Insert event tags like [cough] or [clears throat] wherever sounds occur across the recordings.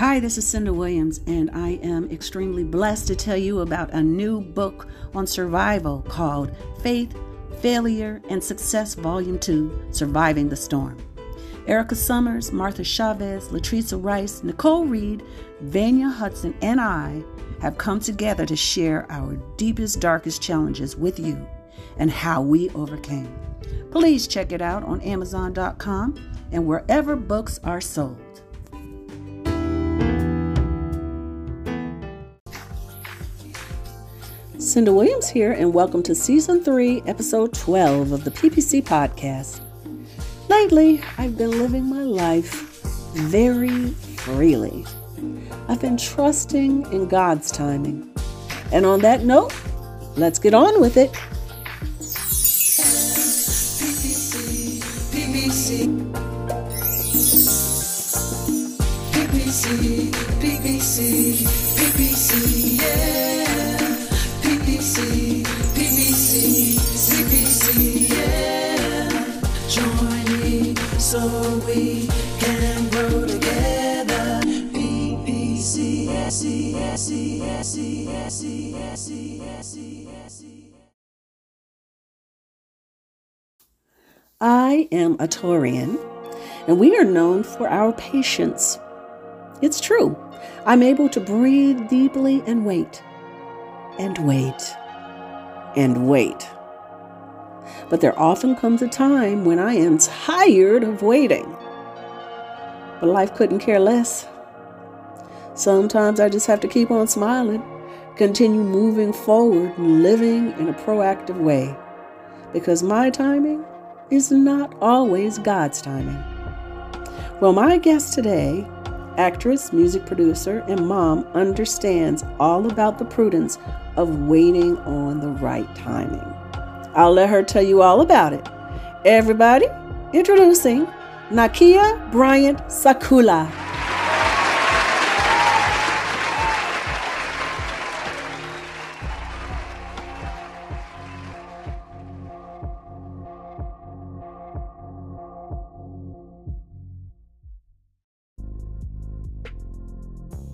Hi, this is Cynda Williams, and I am extremely blessed to tell you about a new book on survival called Faith, Failure, and Success Volume 2 Surviving the Storm. Erica Summers, Martha Chavez, Latricia Rice, Nicole Reed, Vanya Hudson, and I have come together to share our deepest, darkest challenges with you and how we overcame. Please check it out on Amazon.com and wherever books are sold. Cynda Williams here, and welcome to Season 3, Episode 12 of the PPC Podcast. Lately, I've been living my life very freely. I've been trusting in God's timing. And on that note, let's get on with it. I am a Taurian, and we are known for our patience. It's true. I'm able to breathe deeply and wait, and wait, and wait. But there often comes a time when I am tired of waiting. But life couldn't care less. Sometimes I just have to keep on smiling, continue moving forward, and living in a proactive way. Because my timing is not always God's timing. Well, my guest today, actress, music producer, and mom, understands all about the prudence of waiting on the right timing. I'll let her tell you all about it. Everybody, introducing Nakia Bryant Saculla.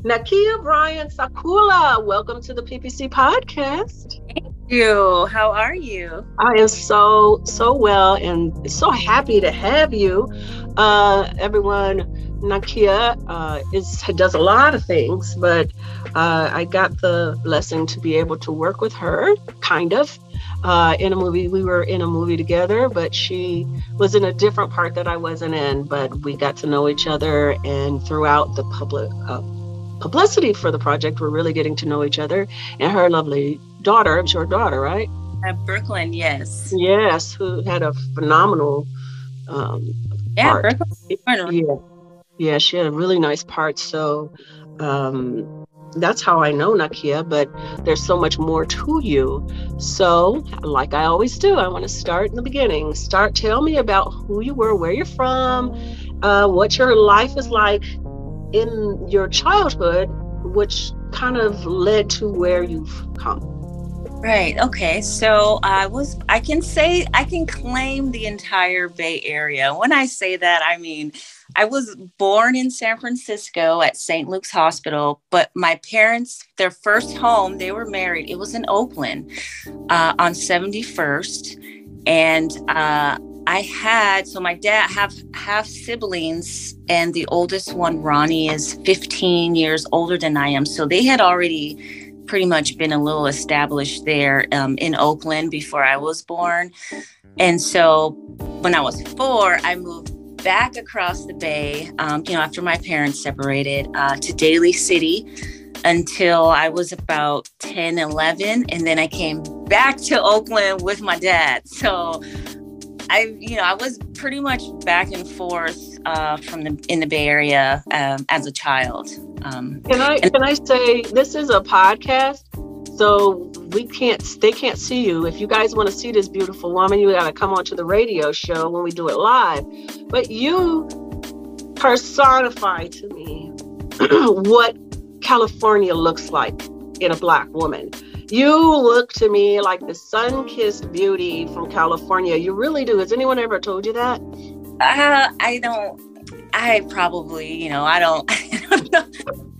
Nakia Bryant Saculla, welcome to the PPC podcast. Thank you. How are you? I am so, so well and so happy to have you. Uh, everyone, Nakia uh, is does a lot of things, but uh, I got the blessing to be able to work with her, kind of, uh, in a movie. We were in a movie together, but she was in a different part that I wasn't in. But we got to know each other, and throughout the public uh, publicity for the project, we're really getting to know each other. And her lovely daughter, I'm sure daughter, right? Uh, Brooklyn, yes. Yes, who had a phenomenal um, yeah, part. Brooklyn. Yeah, yeah, she had a really nice part. So um, that's how I know Nakia, but there's so much more to you. So, like I always do, I want to start in the beginning. Start, tell me about who you were, where you're from, uh, what your life is like in your childhood, which kind of led to where you've come. Right. Okay. So I was, I can say, I can claim the entire Bay Area. When I say that, I mean, I was born in San Francisco at St. Luke's Hospital, but my parents, their first home, they were married. It was in Oakland uh, on 71st. And uh, I had so my dad have half siblings, and the oldest one, Ronnie, is 15 years older than I am. So they had already pretty much been a little established there um, in Oakland before I was born. And so when I was four, I moved back across the bay, um, you know, after my parents separated uh, to Daly City until I was about 10, 11. And then I came back to Oakland with my dad. So I, you know, I was pretty much back and forth uh, from the in the Bay Area um, as a child. Um, can I and- can I say this is a podcast, so we can't they can't see you. If you guys want to see this beautiful woman, you got to come onto the radio show when we do it live. But you personify to me [clears throat] what California looks like in a black woman. You look to me like the sun kissed beauty from California. You really do. Has anyone ever told you that? Uh, I don't. I probably, you know, I don't, [laughs] I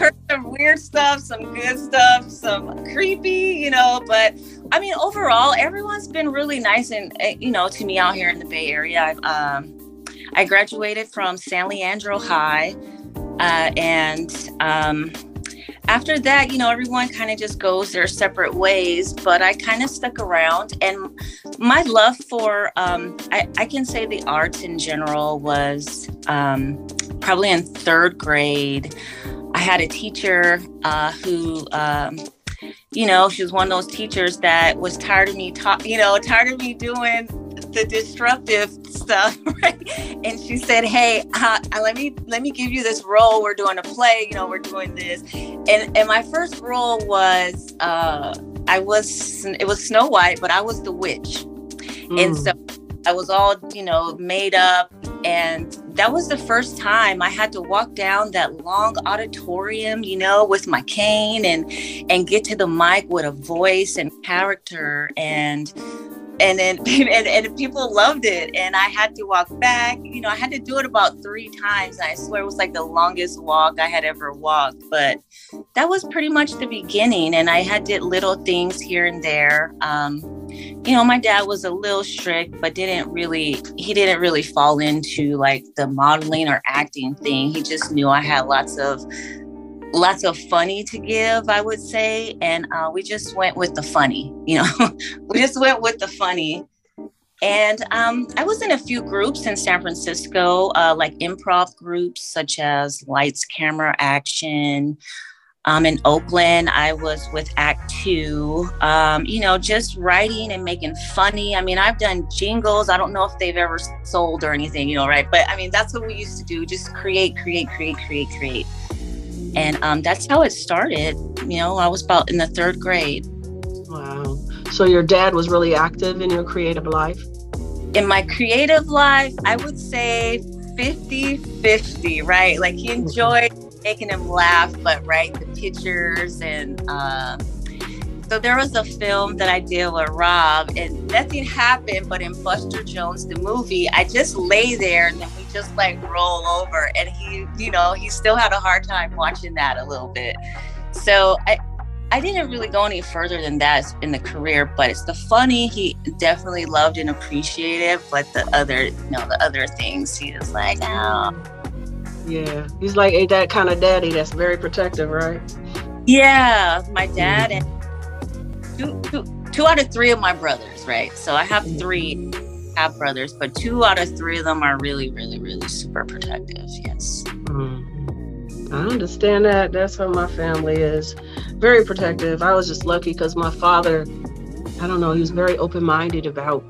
heard some weird stuff, some good stuff, some creepy, you know. But I mean, overall, everyone's been really nice and eh, you know to me out here in the Bay Area. Um, I graduated from San Leandro High, uh, and um, after that, you know, everyone kind of just goes their separate ways, but I kind of stuck around. And my love for, um, I, I, can say the arts in general was um, probably in third grade. I had a teacher uh, who, um, you know, she was one of those teachers that was tired of me, ta- you know, tired of me doing the disruptive stuff, [laughs] right? And she said, "Hey, uh, let me let me give you this role. We're doing a play. You know, we're doing this." And and my first role was uh, I was it was Snow White, but I was the witch, mm. and so I was all you know made up, and that was the first time I had to walk down that long auditorium, you know, with my cane and and get to the mic with a voice and character and and then [laughs] and, and people loved it. And i had to walk back. You know i had to do it about three times. I swear it was like the longest walk i had ever walked. But that was pretty much the beginning. And i had did little things here and there. Um, you know my dad was a little strict but didn't really he didn't really fall into like the modeling or acting thing. He just knew i had lots of lots of funny to give, I would say. And uh, we just went with the funny, you know, [laughs] we just went with the funny. And um, I was in a few groups in San Francisco, uh, like improv groups such as Lights, Camera, Action. Um, in Oakland, I was with Act Two, um, you know, just writing and making funny. I mean, I've done jingles. I don't know if they've ever sold or anything, you know, right? But I mean, that's what we used to do just create, create, create, create, create. And um, that's how it started. You know, I was about in the third grade. Wow. So your dad was really active in your creative life? In my creative life, I would say 50 50, right? Like he enjoyed making him laugh, but right, the pictures and, um, so there was a film that I did with Rob, and nothing happened. But in Buster Jones, the movie, I just lay there and then we just like roll over, and he, you know, he still had a hard time watching that a little bit. So I, I didn't really go any further than that in the career, but it's the funny he definitely loved and appreciated. But the other, you know, the other things he was like, oh. Yeah, he's like a that kind of daddy that's very protective, right? Yeah, my dad mm-hmm. and two, out of three of my brothers, right? So I have three half brothers, but two out of three of them are really, really, really super protective. Yes. Mm-hmm. I understand that. That's how my family is. Very protective. I was just lucky because my father, I don't know, he was very open minded about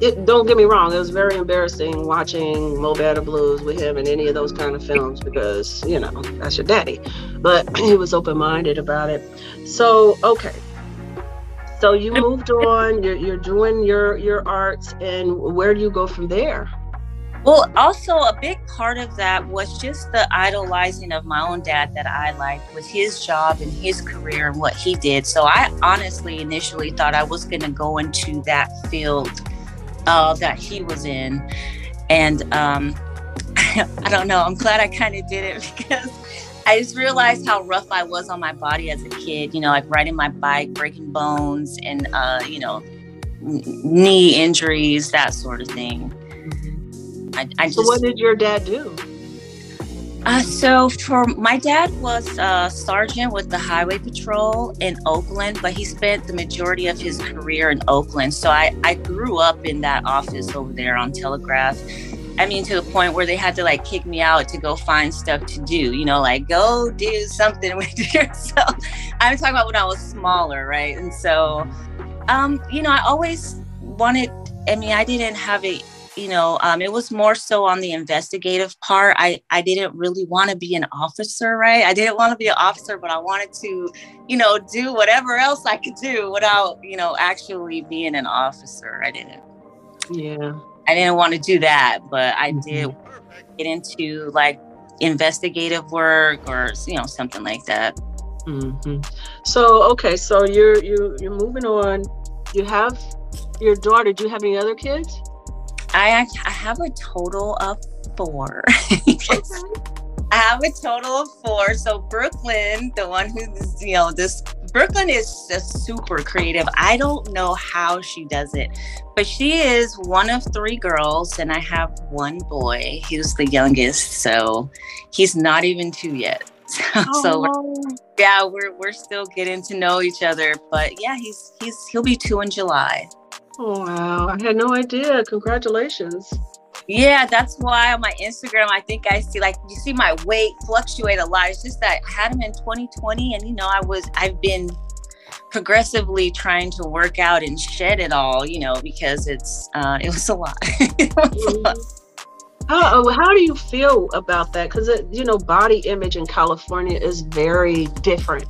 it, don't get me wrong, it was very embarrassing watching Mo Better Blues with him and any of those kind of films because, you know, that's your daddy. But [clears throat] he was open minded about it. So, okay, so you moved on. You're, you're doing your your arts, and where do you go from there? Well, also a big part of that was just the idolizing of my own dad that I liked with his job and his career and what he did. So I honestly initially thought I was going to go into that field uh, that he was in, and um, [laughs] I don't know. I'm glad I kind of did it [laughs] because I just realized how rough I was on my body as a kid, you know, like riding my bike, breaking bones, and, uh, you know, knee injuries, that sort of thing. I, I just, so, what did your dad do? Uh, so, for my dad was a sergeant with the Highway Patrol in Oakland, but he spent the majority of his career in Oakland. So, I, I grew up in that office over there on Telegraph I mean, to the point where they had to like kick me out to go find stuff to do, you know, like go do something [laughs] with yourself. I'm talking about when I was smaller, right? And so, um, you know, I always wanted, I mean, I didn't have a, you know, um, it was more so on the investigative part. I, I didn't really want to be an officer, right? I didn't want to be an officer, but I wanted to, you know, do whatever else I could do without, you know, actually being an officer. I didn't. Yeah. I didn't want to do that, but I mm-hmm. did get into like investigative work or you know something like that. Mm-hmm. So okay, so you're you you're moving on. You have your daughter. Do you have any other kids? I I have a total of four. [laughs] okay. I have a total of four. So Brooklyn, the one who's you know this Brooklyn is just super creative. I don't know how she does it, but she is one of three girls, and I have one boy. He's the youngest, so he's not even two yet. [laughs] So, so oh, we're, yeah, we're we're still getting to know each other. But yeah, he's he's he'll be two in July. Oh wow! I had no idea. Congratulations. Yeah, that's why on my Instagram, I think I see like you see my weight fluctuate a lot. It's just that I had them in 2020, and you know, I was I've been progressively trying to work out and shed it all, you know, because it's uh, [laughs] it was a lot. How, oh, how do you feel about that? Because you know, body image in California is very different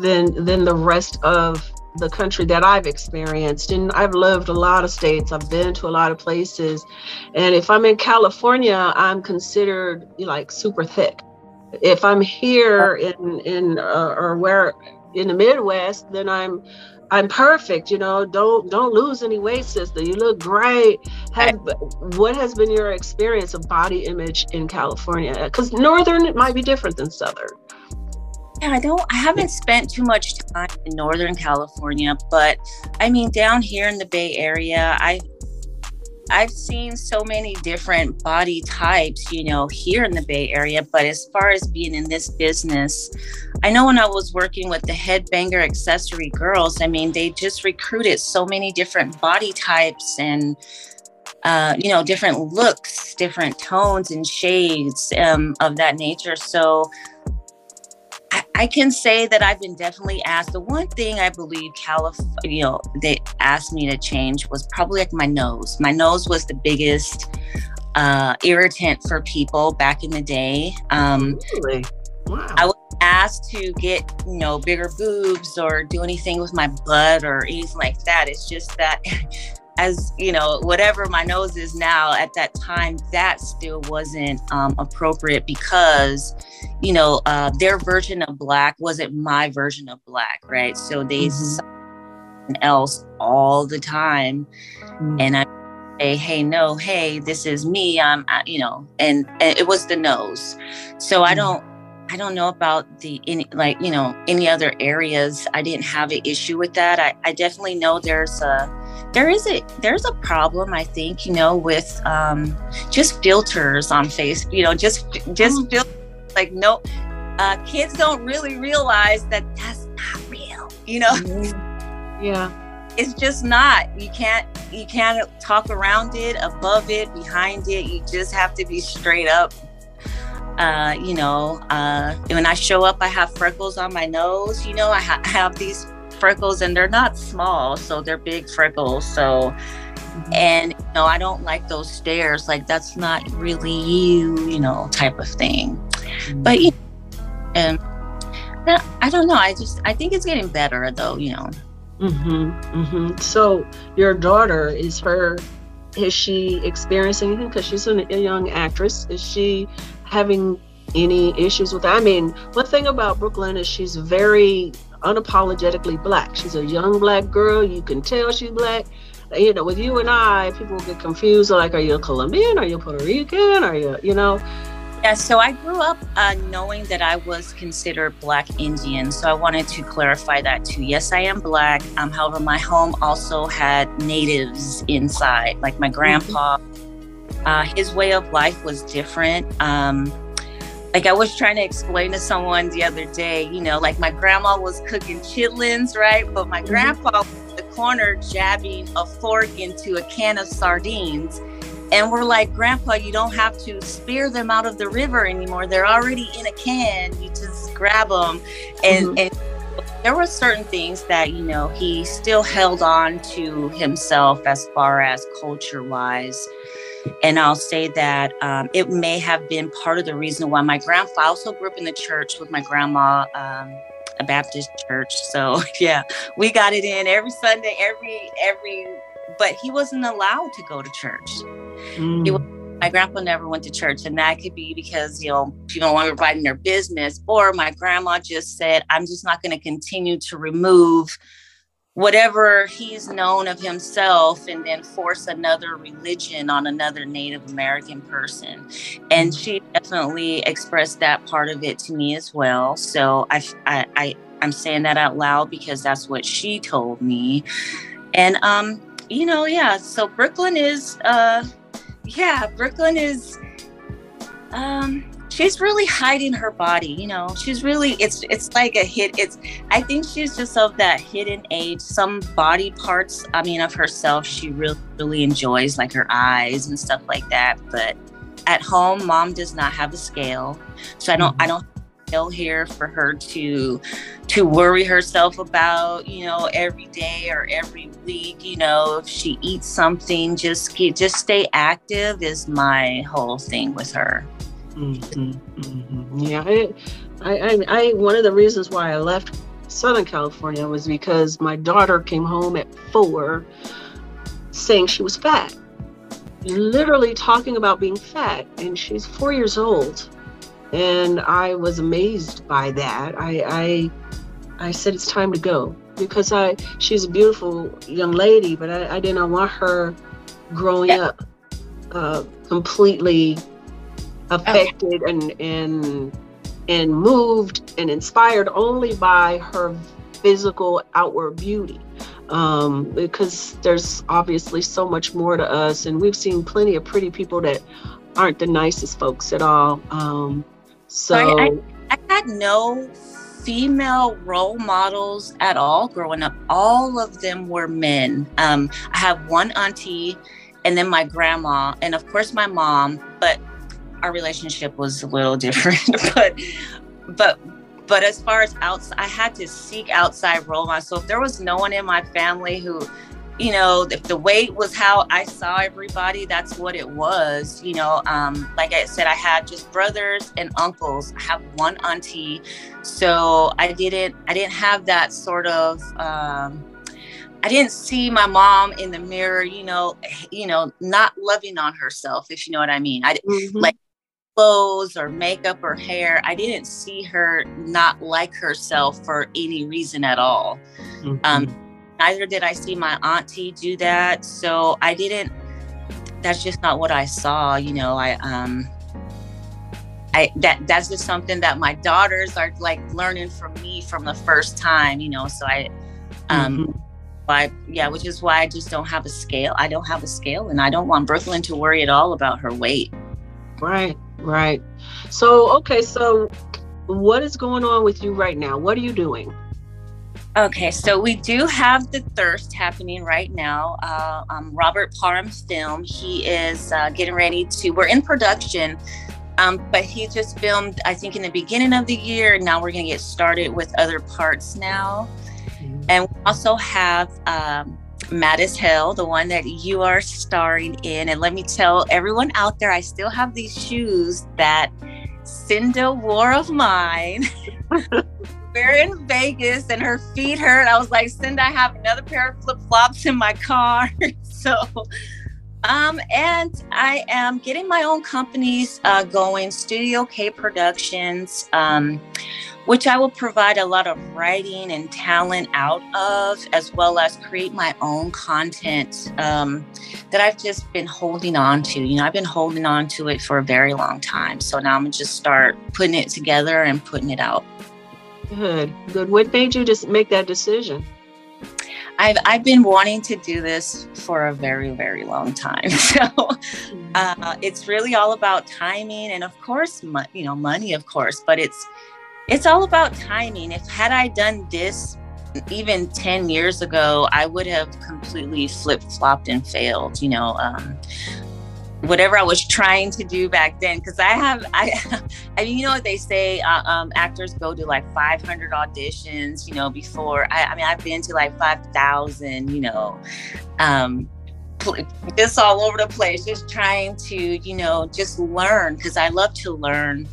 than than the rest of the country that I've experienced. And I've lived a lot of states, I've been to a lot of places. And if I'm in California, I'm considered like super thick. If I'm here in, in uh, or where in the Midwest, then I'm I'm perfect, you know. Don't don't lose any weight, sister. You look great. Have, what has been your experience of body image in California? Because northern it might be different than southern. Yeah, I don't I haven't spent too much time in Northern California, but I mean down here in the Bay Area, I I've seen so many different body types, you know, here in the Bay Area. But as far as being in this business, I know when I was working with the Headbanger Accessory Girls, I mean, they just recruited so many different body types and, uh, you know, different looks, different tones and shades um, of that nature. So I can say that I've been definitely asked. The one thing I believe California, you know, they asked me to change was probably like my nose. My nose was the biggest uh, irritant for people back in the day. Um, really? Wow. I was asked to get, you know, bigger boobs or do anything with my butt or anything like that. It's just that [laughs] as you know whatever my nose is now at that time that still wasn't um, appropriate because you know uh, their version of black wasn't my version of black right so they mm-hmm. else all the time mm-hmm. and i say hey no hey this is me i'm I, you know and, and, it was the nose so mm-hmm. i don't I don't know about the any like you know any other areas. I didn't have an issue with that. I, I definitely know there's a there is a there's a problem I think you know with um, just filters on face. You know just just mm. like no uh, kids don't really realize that that's not real. You know. Mm-hmm. Yeah. It's just not. You can't you can't talk around it, above it, behind it. You just have to be straight up uh, you know, uh, when I show up, I have freckles on my nose. You know, I ha- have these freckles and they're not small, so they're big freckles. So, and you know, I don't like those stares. Like that's not really you, you know, type of thing. But you know, and I don't know. I just I think it's getting better though. You know. Mm-hmm. Mm-hmm. So your daughter is her. Is she experiencing anything? Because she's a young actress. Is she having any issues with that. I mean, one thing about Brooklyn is she's very unapologetically black. She's a young black girl. You can tell she's black. You know, with you and I, people get confused. Like, are you a Colombian? Are you a Puerto Rican? Are you, you know? Yeah, so I grew up uh, knowing that I was considered Black Indian. So I wanted to clarify that too. Yes, I am Black. Um, however, my home also had natives inside, like my grandpa. Mm-hmm uh, his way of life was different. Um, like I was trying to explain to someone the other day, you know, like my grandma was cooking chitlins, right? But my mm-hmm. grandpa was in the corner jabbing a fork into a can of sardines. And we're like, Grandpa, you don't have to spear them out of the river anymore. They're already in a can. You just grab them. And, mm-hmm. and there were certain things that, you know, he still held on to himself as far as culture wise. And I'll say that um, it may have been part of the reason why my grandfather also grew up in the church with my grandma, um, a Baptist church. So [laughs] yeah, we got it in every Sunday, every every. But he wasn't allowed to go to church. Mm. Was, my grandpa never went to church, and that could be because you know people don't want to provide in their business, or my grandma just said, "I'm just not going to continue to remove." Whatever he's known of himself and then force another religion on another Native American person. And she definitely expressed that part of it to me as well. So I, I, I I'm saying that out loud because that's what she told me. And um, you know, yeah. So Brooklyn is, uh, yeah, Brooklyn is, um, she's really hiding her body you know? She's really it's it's like a hit it's i think she's just of that hidden age. Some body parts i mean of herself she really really enjoys like her eyes and stuff like that. But at home mom does not have a scale. So i don't i mm-hmm. don't scale here for her to to worry herself about you know every day or every week you know? If she eats something just just stay active is my whole thing with her Mm-hmm, mm-hmm. Yeah, I, I, I, one of the reasons why I left Southern California was because my daughter came home at four, saying she was fat, literally talking about being fat, and she's four years old, and I was amazed by that. I, I, I said it's time to go because I, she's a beautiful young lady, but I, I did not want her growing yeah. up uh, completely affected okay. and and and moved and inspired only by her physical outward beauty. Um, because there's obviously so much more to us and we've seen plenty of pretty people that aren't the nicest folks at all. Um, so I, I, I had no female role models at all growing up. All of them were men. Um, i have one auntie and then my grandma and of course my mom but our relationship was a little [laughs] different, but but but as far as outside, I had to seek outside role models. So if there was no one in my family who, you know, if the weight was how I saw everybody, that's what it was. You know, um, like I said, I had just brothers and uncles. I have one auntie, so I didn't I didn't have that sort of. Um, I didn't see my mom in the mirror, you know, you know, not loving on herself, if you know what I mean. I mm-hmm. like clothes or makeup or hair. I didn't see her not like herself for any reason at all. Mm-hmm. Um, neither did I see my auntie do that. So I didn't, that's just not what I saw. You know, I, um, I, that that's just something that my daughters are like learning from me from the first time, you know. So I, um, mm-hmm. I, yeah, which is why I just don't have a scale. I don't have a scale, and I don't want Brooklyn to worry at all about her weight. Right. Right. So, okay, so what is going on with you right now? What are you doing? Okay, so we do have the thirst happening right now. Uh, um, Robert Parham's film. He is uh, getting ready to. We're in production, um, but he just filmed. I think in the beginning of the year. Now we're going to get started with other parts now, mm-hmm. and we also have um, Mad as Hell, the one that you are starring in. And let me tell everyone out there, I still have these shoes that Cynda wore of mine. [laughs] We're in Vegas and her feet hurt. I was like, Cynda, I have another pair of flip flops in my car. [laughs] so, um, and I am getting my own companies uh, going, Studio K Productions. Um, which I will provide a lot of writing and talent out of, as well as create my own content um, that I've just been holding on to. You know, I've been holding on to it for a very long time. So now I'm gonna just start putting it together and putting it out. Good, good. What made you just make that decision? I've, I've been wanting to do this for a very, very long time. [laughs] So mm-hmm. uh, it's really all about timing and, of course, mo- you know, money, of course, but it's it's all about timing. If had I done this even 10 years ago, I would have completely flip flopped and failed, you know. Um, whatever I was trying to do back then, because I have, I, [laughs] I mean, you know what they say, uh, um, actors go to like 500 auditions, you know, before. I, I mean, I've been to like 5,000, you know, um, just all over the place, just trying to, you know, just learn because I love to learn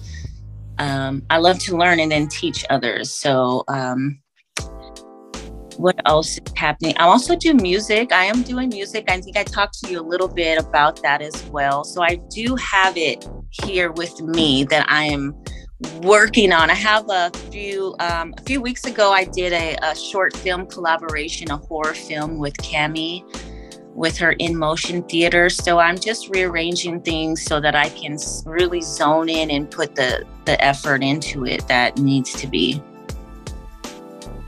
um, I love to learn and then teach others. So, um, what else is happening? I also do music. I am doing music. I think I talked to you a little bit about that as well. So I do have it here with me that I am working on. I have a few um, a few weeks ago. I did a, a short film collaboration, a horror film with Cami, with her in motion theater. So I'm just rearranging things so that I can really zone in and put the the effort into it that needs to be.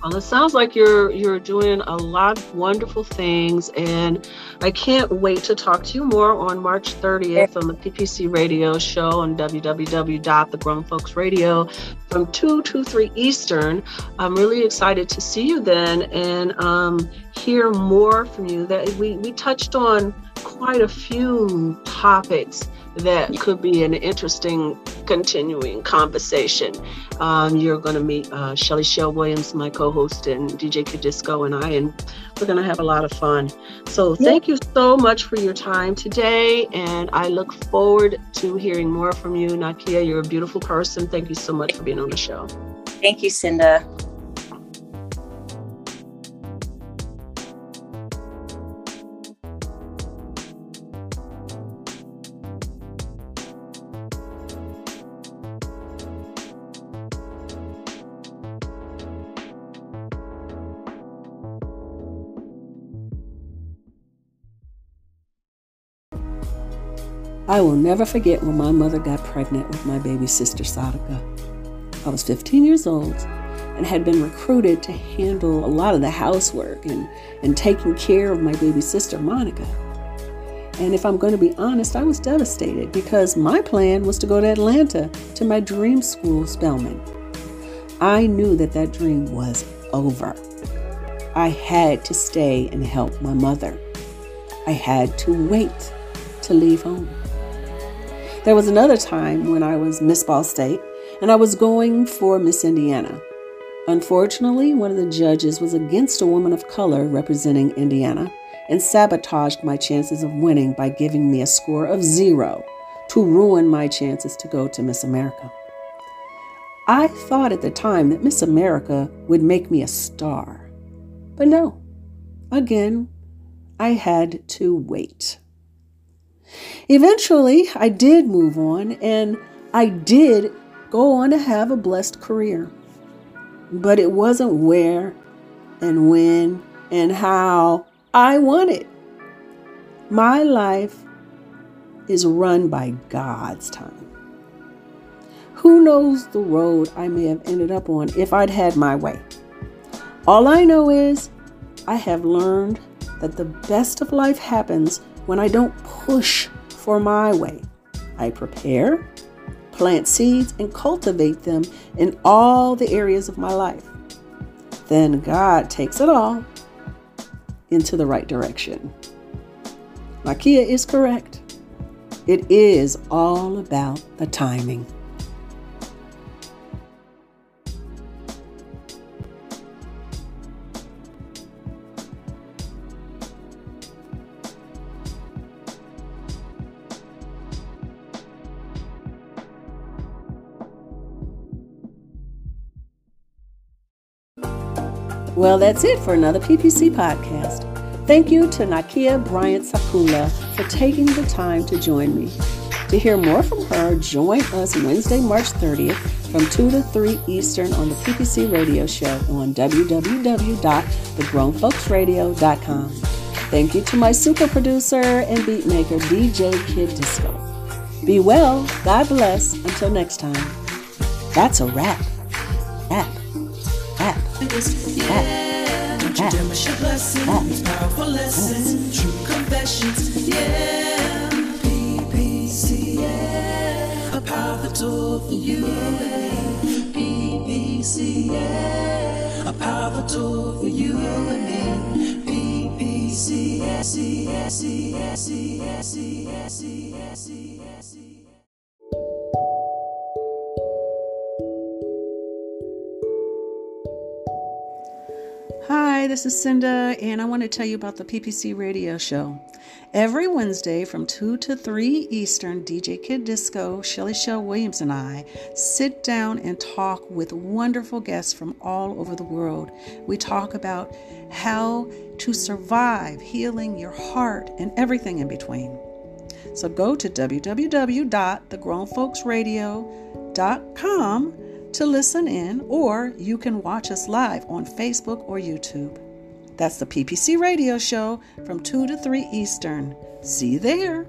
Well, it sounds like you're you're doing a lot of wonderful things, and I can't wait to talk to you more on March 30th on the PPC Radio Show on www.thegrownefolksradio from 2 to 3 Eastern. I'm really excited to see you then and um, hear more from you. That we we touched on quite a few topics that could be an interesting continuing conversation. Um, you're going to meet uh, Shelly Shell Williams, my co-host, and DJ Kidd Disco, and I, and we're going to have a lot of fun. So thank you so much for your time today, and I look forward to hearing more from you, Nakia. You're a beautiful person. Thank you so much for being on the show. Thank you, Cynda. I will never forget when my mother got pregnant with my baby sister Sadaka. I was 15 years old and had been recruited to handle a lot of the housework and, and taking care of my baby sister Monica. And if I'm going to be honest, I was devastated because my plan was to go to Atlanta to my dream school, Spelman. I knew that that dream was over. I had to stay and help my mother. I had to wait to leave home. There was another time when I was Miss Ball State and I was going for Miss Indiana. Unfortunately, one of the judges was against a woman of color representing Indiana and sabotaged my chances of winning by giving me a score of zero to ruin my chances to go to Miss America. I thought at the time that Miss America would make me a star. But no, again, I had to wait. Eventually, I did move on and I did go on to have a blessed career. But it wasn't where and when and how I wanted. My life is run by God's time. Who knows the road I may have ended up on if I'd had my way? All I know is I have learned that the best of life happens when I don't push for my way. I prepare, plant seeds, and cultivate them in all the areas of my life. Then God takes it all into the right direction. Nakia is correct. It is all about the timing. Well, that's it for another PPC podcast. Thank you to Nakia Bryant Saculla for taking the time to join me. To hear more from her, join us Wednesday, March 30th from 2 to 3 Eastern on the PPC radio show on www.thegrownefolksradio.com. Thank you to my super producer and beatmaker, DJ Kidd Disco. Be well, God bless, until next time. That's a wrap. Wrap. Wrap. Don't you dare miss your blessings. Uh. Powerful lessons, uh. true confessions. Yeah, PPC, yeah, a powerful tool for you. PPC, yeah, a powerful tool for you and me. PPC, yeah, C, yeah, C, yeah, C, Hi, this is Cynda, and I want to tell you about the PPC radio show. Every Wednesday from 2 to 3 Eastern, DJ Kidd Disco, Shelly Shell Williams, and I sit down and talk with wonderful guests from all over the world. We talk about how to survive, healing your heart, and everything in between. So go to www.thegrownefolksradio.com to listen in, or you can watch us live on Facebook or YouTube. That's the PPC Radio Show from 2 to 3 Eastern. See you there.